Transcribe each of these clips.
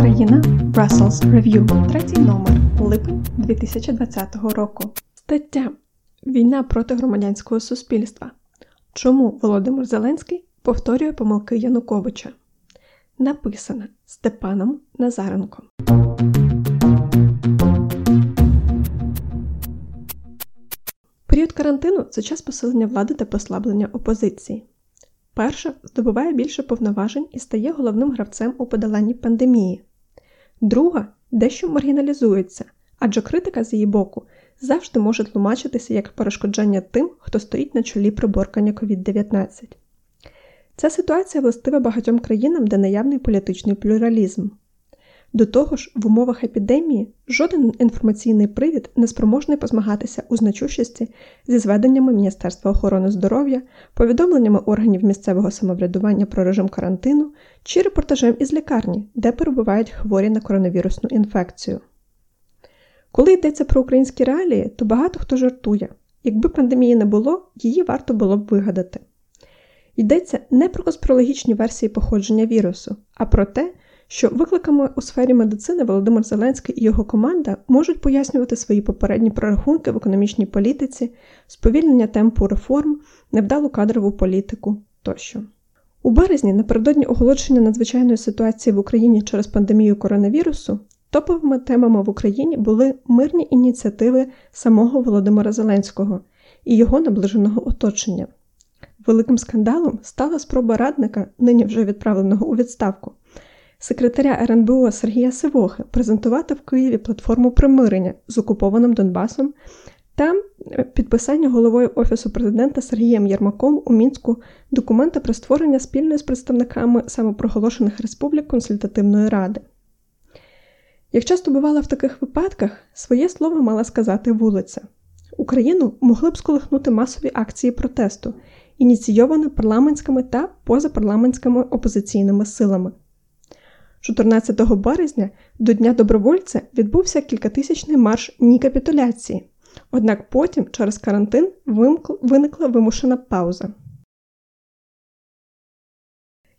Україна Brussels Review, третій номер, липень 2020 року. Стаття Війна проти громадянського суспільства. Чому Володимир Зеленський повторює помилки Януковича? Написана Степаном Назаренком. Період карантину це час посилення влади та послаблення опозиції. Перша здобуває більше повноважень і стає головним гравцем у подоланні пандемії. Друга дещо маргіналізується, адже критика з її боку завжди може тлумачитися як перешкоджання тим, хто стоїть на чолі приборкання COVID-19. Ця ситуація властива багатьом країнам, де наявний політичний плюралізм. До того ж, в умовах епідемії жоден інформаційний привід не спроможний позмагатися у значущості зі зведеннями Міністерства охорони здоров'я, повідомленнями органів місцевого самоврядування про режим карантину чи репортажем із лікарні, де перебувають хворі на коронавірусну інфекцію. Коли йдеться про українські реалії, то багато хто жартує якби пандемії не було, її варто було б вигадати. Йдеться не про конспірологічні версії походження вірусу, а про те, що викликами у сфері медицини Володимир Зеленський і його команда можуть пояснювати свої попередні прорахунки в економічній політиці, сповільнення темпу реформ, невдалу кадрову політику тощо. У березні, напередодні оголошення надзвичайної ситуації в Україні через пандемію коронавірусу, топовими темами в Україні були мирні ініціативи самого Володимира Зеленського і його наближеного оточення. Великим скандалом стала спроба радника, нині вже відправленого у відставку, секретаря РНБО Сергія Сивохи презентувати в Києві платформу примирення з окупованим Донбасом та е, підписання головою Офісу президента Сергієм Єрмаком у мінську документа про створення спільної з представниками самопроголошених республік консультативної ради. Як часто бувало в таких випадках, своє слово мала сказати вулиця. Україну могли б сколихнути масові акції протесту, ініційовані парламентськими та позапарламентськими опозиційними силами. 14 березня до Дня добровольця відбувся кількатисячний марш ні капітуляції, однак потім через карантин виникла вимушена пауза.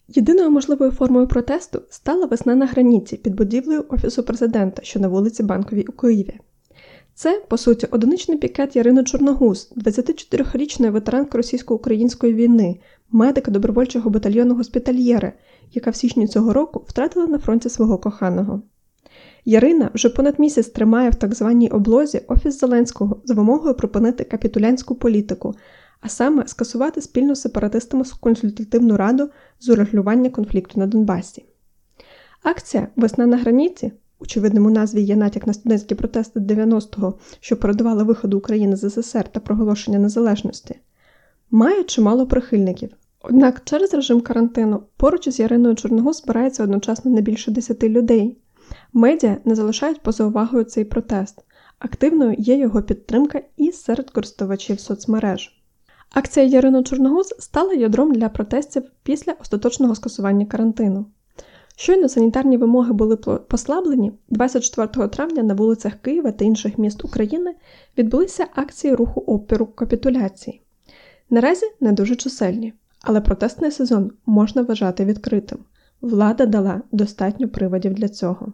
Єдиною можливою формою протесту стала весна на граніті під будівлею Офісу президента, що на вулиці Банковій у Києві. Це, по суті, одиничний пікет Ярини Чорногуз, 24-річної ветеранки російсько-української війни, медика добровольчого батальйону госпітальєри, яка в січні цього року втратила на фронті свого коханого. Ярина вже понад місяць тримає в так званій облозі Офіс Зеленського з вимогою припинити капітулянську політику, а саме скасувати спільну сепаратистами консультативну раду з урегулювання конфлікту на Донбасі. Акція Весна на граніті, очевидному назві є натяк на студентські протести 90-го, що передували виходу України з СССР та проголошення незалежності, має чимало прихильників. Однак через режим карантину поруч із Яриною Чорногуз збирається одночасно не більше 10 людей. Медіа не залишають поза увагою цей протест. Активною є його підтримка і серед користувачів соцмереж. Акція Ярину Чорногуз стала ядром для протестів після остаточного скасування карантину. Щойно санітарні вимоги були послаблені, 24 травня на вулицях Києва та інших міст України відбулися акції руху опіру капітуляції. Наразі не дуже чисельні, але протестний сезон можна вважати відкритим. Влада дала достатньо приводів для цього.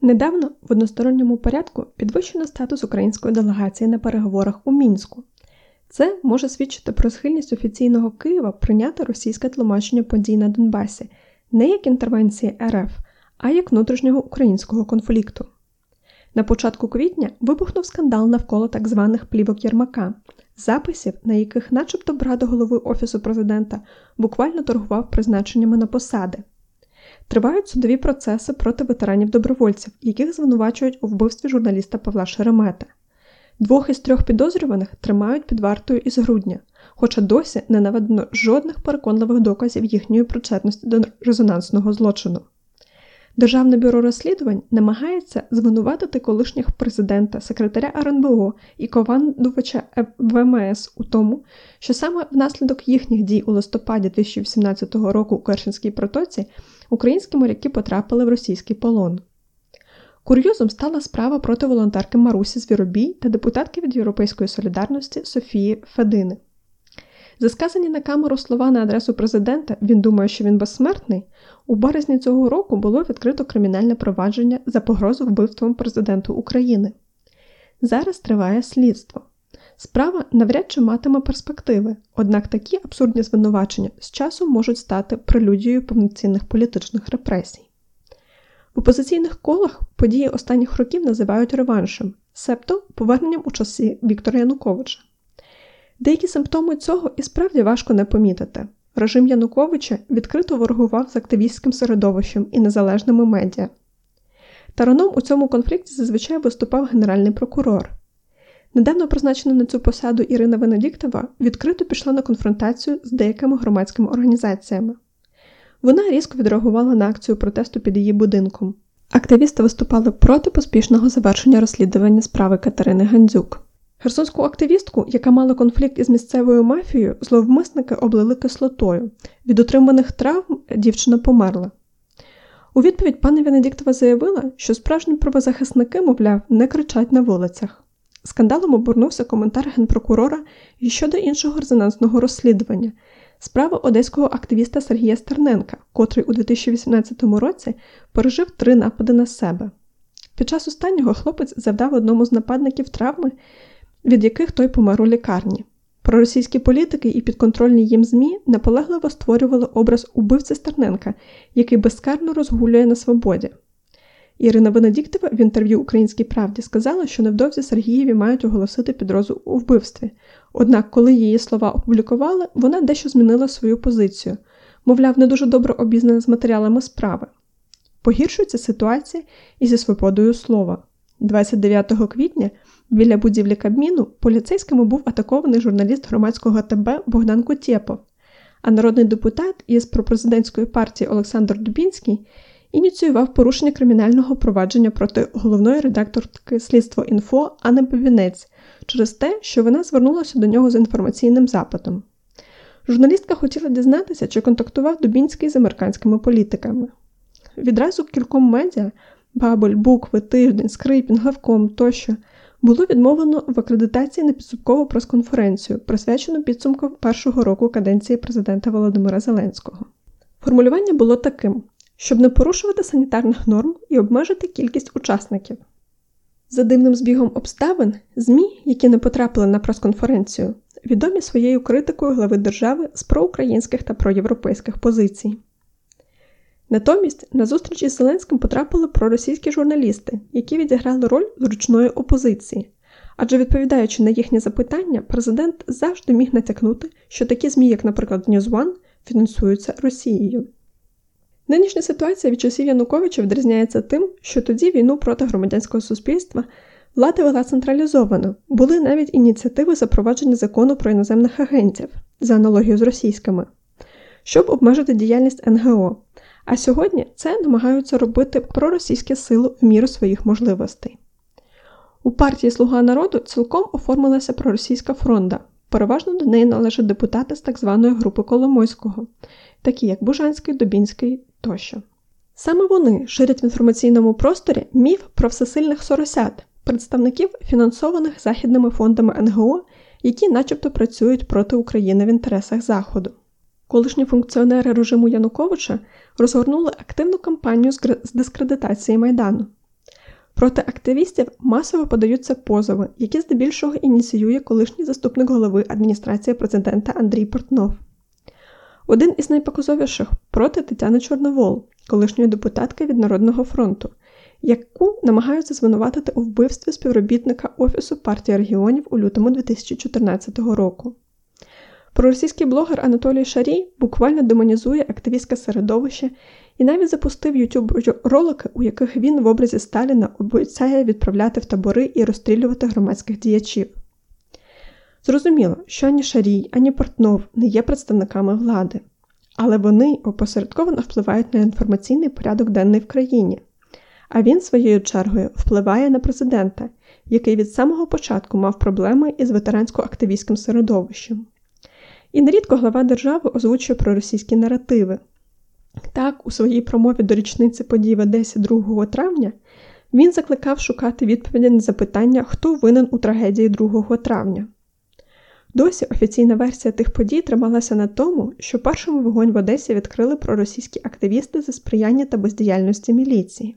Недавно в односторонньому порядку підвищено статус української делегації на переговорах у мінську. Це може свідчити про схильність офіційного Києва прийняти російське тлумачення подій на Донбасі не як інтервенції РФ, а як внутрішнього українського конфлікту. На початку квітня вибухнув скандал навколо так званих плівок Єрмака, записів, на яких, начебто, брат голови Офісу президента буквально торгував призначеннями на посади. Тривають судові процеси проти ветеранів добровольців, яких звинувачують у вбивстві журналіста Павла Шеремета. Двох із трьох підозрюваних тримають під вартою із грудня, хоча досі не наведено жодних переконливих доказів їхньої причетності до резонансного злочину. Державне бюро розслідувань намагається звинуватити колишніх президента, секретаря РНБО і командувача ВМС у тому, що саме внаслідок їхніх дій у листопаді 2018 року у Кершинській протоці українські моряки потрапили в російський полон. Курйозом стала справа проти волонтерки Марусі Звіробій та депутатки від Європейської солідарності Софії Федини. За сказані на камеру слова на адресу президента, він думає, що він безсмертний. У березні цього року було відкрито кримінальне провадження за погрозу вбивством президенту України. Зараз триває слідство. Справа навряд чи матиме перспективи, однак такі абсурдні звинувачення з часом можуть стати прелюдією повноцінних політичних репресій. В опозиційних колах події останніх років називають реваншем, себто поверненням у часи Віктора Януковича. Деякі симптоми цього і справді важко не помітити. Режим Януковича відкрито ворогував з активістським середовищем і незалежними медіа. Тараном у цьому конфлікті зазвичай виступав генеральний прокурор. Недавно призначена на цю посаду Ірина Венедіктова відкрито пішла на конфронтацію з деякими громадськими організаціями. Вона різко відреагувала на акцію протесту під її будинком. Активісти виступали проти поспішного завершення розслідування справи Катерини Гандзюк. Херсонську активістку, яка мала конфлікт із місцевою мафією, зловмисники облили кислотою. Від отриманих травм дівчина померла. У відповідь пані Венедіктова заявила, що справжні правозахисники, мовляв, не кричать на вулицях. Скандалом обернувся коментар генпрокурора і щодо іншого резонансного розслідування справа одеського активіста Сергія Стерненка, котрий у 2018 році пережив три напади на себе. Під час останнього хлопець завдав одному з нападників травми, від яких той помер у лікарні. Проросійські політики і підконтрольні їм ЗМІ наполегливо створювали образ убивця Стерненка, який безкарно розгулює на свободі. Ірина Венедіктова в інтерв'ю Українській правді сказала, що невдовзі Сергієві мають оголосити підрозу у вбивстві. Однак, коли її слова опублікували, вона дещо змінила свою позицію, мовляв, не дуже добре обізнана з матеріалами справи. Погіршується ситуація і зі свободою слова. 29 квітня біля будівлі Кабміну поліцейськими був атакований журналіст громадського ТБ Богдан Кутєпов, а народний депутат із пропрезидентської партії Олександр Дубінський ініціював порушення кримінального провадження проти головної редакторки слідство інфо Анни Бовінець через те, що вона звернулася до нього з інформаційним запитом. Журналістка хотіла дізнатися, чи контактував Дубінський з американськими політиками. Відразу кільком медіа Бабель, Букви, Тиждень, Скрипін, Главком тощо було відмовлено в акредитації на підсумкову прес-конференцію, присвячену підсумку першого року каденції президента Володимира Зеленського. Формулювання було таким: щоб не порушувати санітарних норм і обмежити кількість учасників. За дивним збігом обставин, ЗМІ, які не потрапили на прес-конференцію, відомі своєю критикою глави держави з проукраїнських та проєвропейських позицій. Натомість на зустріч із Зеленським потрапили проросійські журналісти, які відіграли роль зручної опозиції. Адже відповідаючи на їхні запитання, президент завжди міг натякнути, що такі ЗМІ, як, наприклад, One, фінансуються Росією. Нинішня ситуація від часів Януковича відрізняється тим, що тоді війну проти громадянського суспільства влада вела централізовано, були навіть ініціативи запровадження закону про іноземних агентів за аналогією з російськими, щоб обмежити діяльність НГО. А сьогодні це намагаються робити проросійські сили в міру своїх можливостей. У партії Слуга народу цілком оформилася проросійська фронда. Переважно до неї належать депутати з так званої групи Коломойського, такі як Бужанський, Дубінський тощо. Саме вони ширять в інформаційному просторі міф про всесильних соросят, представників фінансованих західними фондами НГО, які начебто працюють проти України в інтересах Заходу. Колишні функціонери режиму Януковича розгорнули активну кампанію з дискредитації Майдану. Проти активістів масово подаються позови, які здебільшого ініціює колишній заступник голови адміністрації президента Андрій Портнов. Один із найпоказовіших проти Тетяни Чорновол, колишньої депутатки від Народного фронту, яку намагаються звинуватити у вбивстві співробітника Офісу партії регіонів у лютому 2014 року. Проросійський блогер Анатолій Шарій буквально демонізує активістське середовище і навіть запустив YouTube ролики, у яких він в образі Сталіна обіцяє відправляти в табори і розстрілювати громадських діячів. Зрозуміло, що ані Шарій, ані Портнов не є представниками влади, але вони опосередковано впливають на інформаційний порядок денний в країні. А він, своєю чергою, впливає на президента, який від самого початку мав проблеми із ветерансько-активістським середовищем. І нерідко глава держави озвучує проросійські наративи. Так, у своїй промові до річниці подій в Одесі 2 травня він закликав шукати відповіді на запитання, хто винен у трагедії 2 травня. Досі офіційна версія тих подій трималася на тому, що першому вогонь в Одесі відкрили проросійські активісти за сприяння та бездіяльності міліції.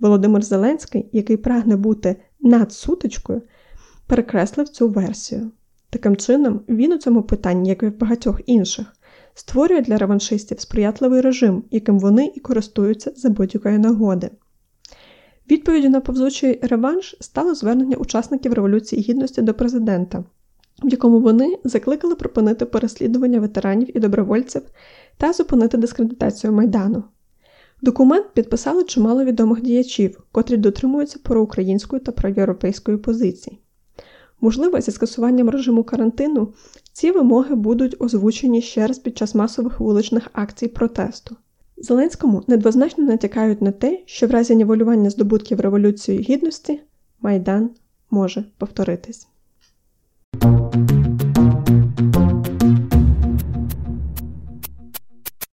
Володимир Зеленський, який прагне бути над сутичкою, перекреслив цю версію. Таким чином, він у цьому питанні, як і в багатьох інших, створює для реваншистів сприятливий режим, яким вони і користуються за будь-якої нагоди. Відповіддю на повзучий реванш стало звернення учасників Революції Гідності до президента, в якому вони закликали припинити переслідування ветеранів і добровольців та зупинити дискредитацію Майдану. Документ підписали чимало відомих діячів, котрі дотримуються проукраїнської та проєвропейської позиції. Можливо, зі скасуванням режиму карантину ці вимоги будуть озвучені ще раз під час масових вуличних акцій протесту. Зеленському недвозначно натякають на те, що в разі нівелювання здобутків Революції Гідності Майдан може повторитись.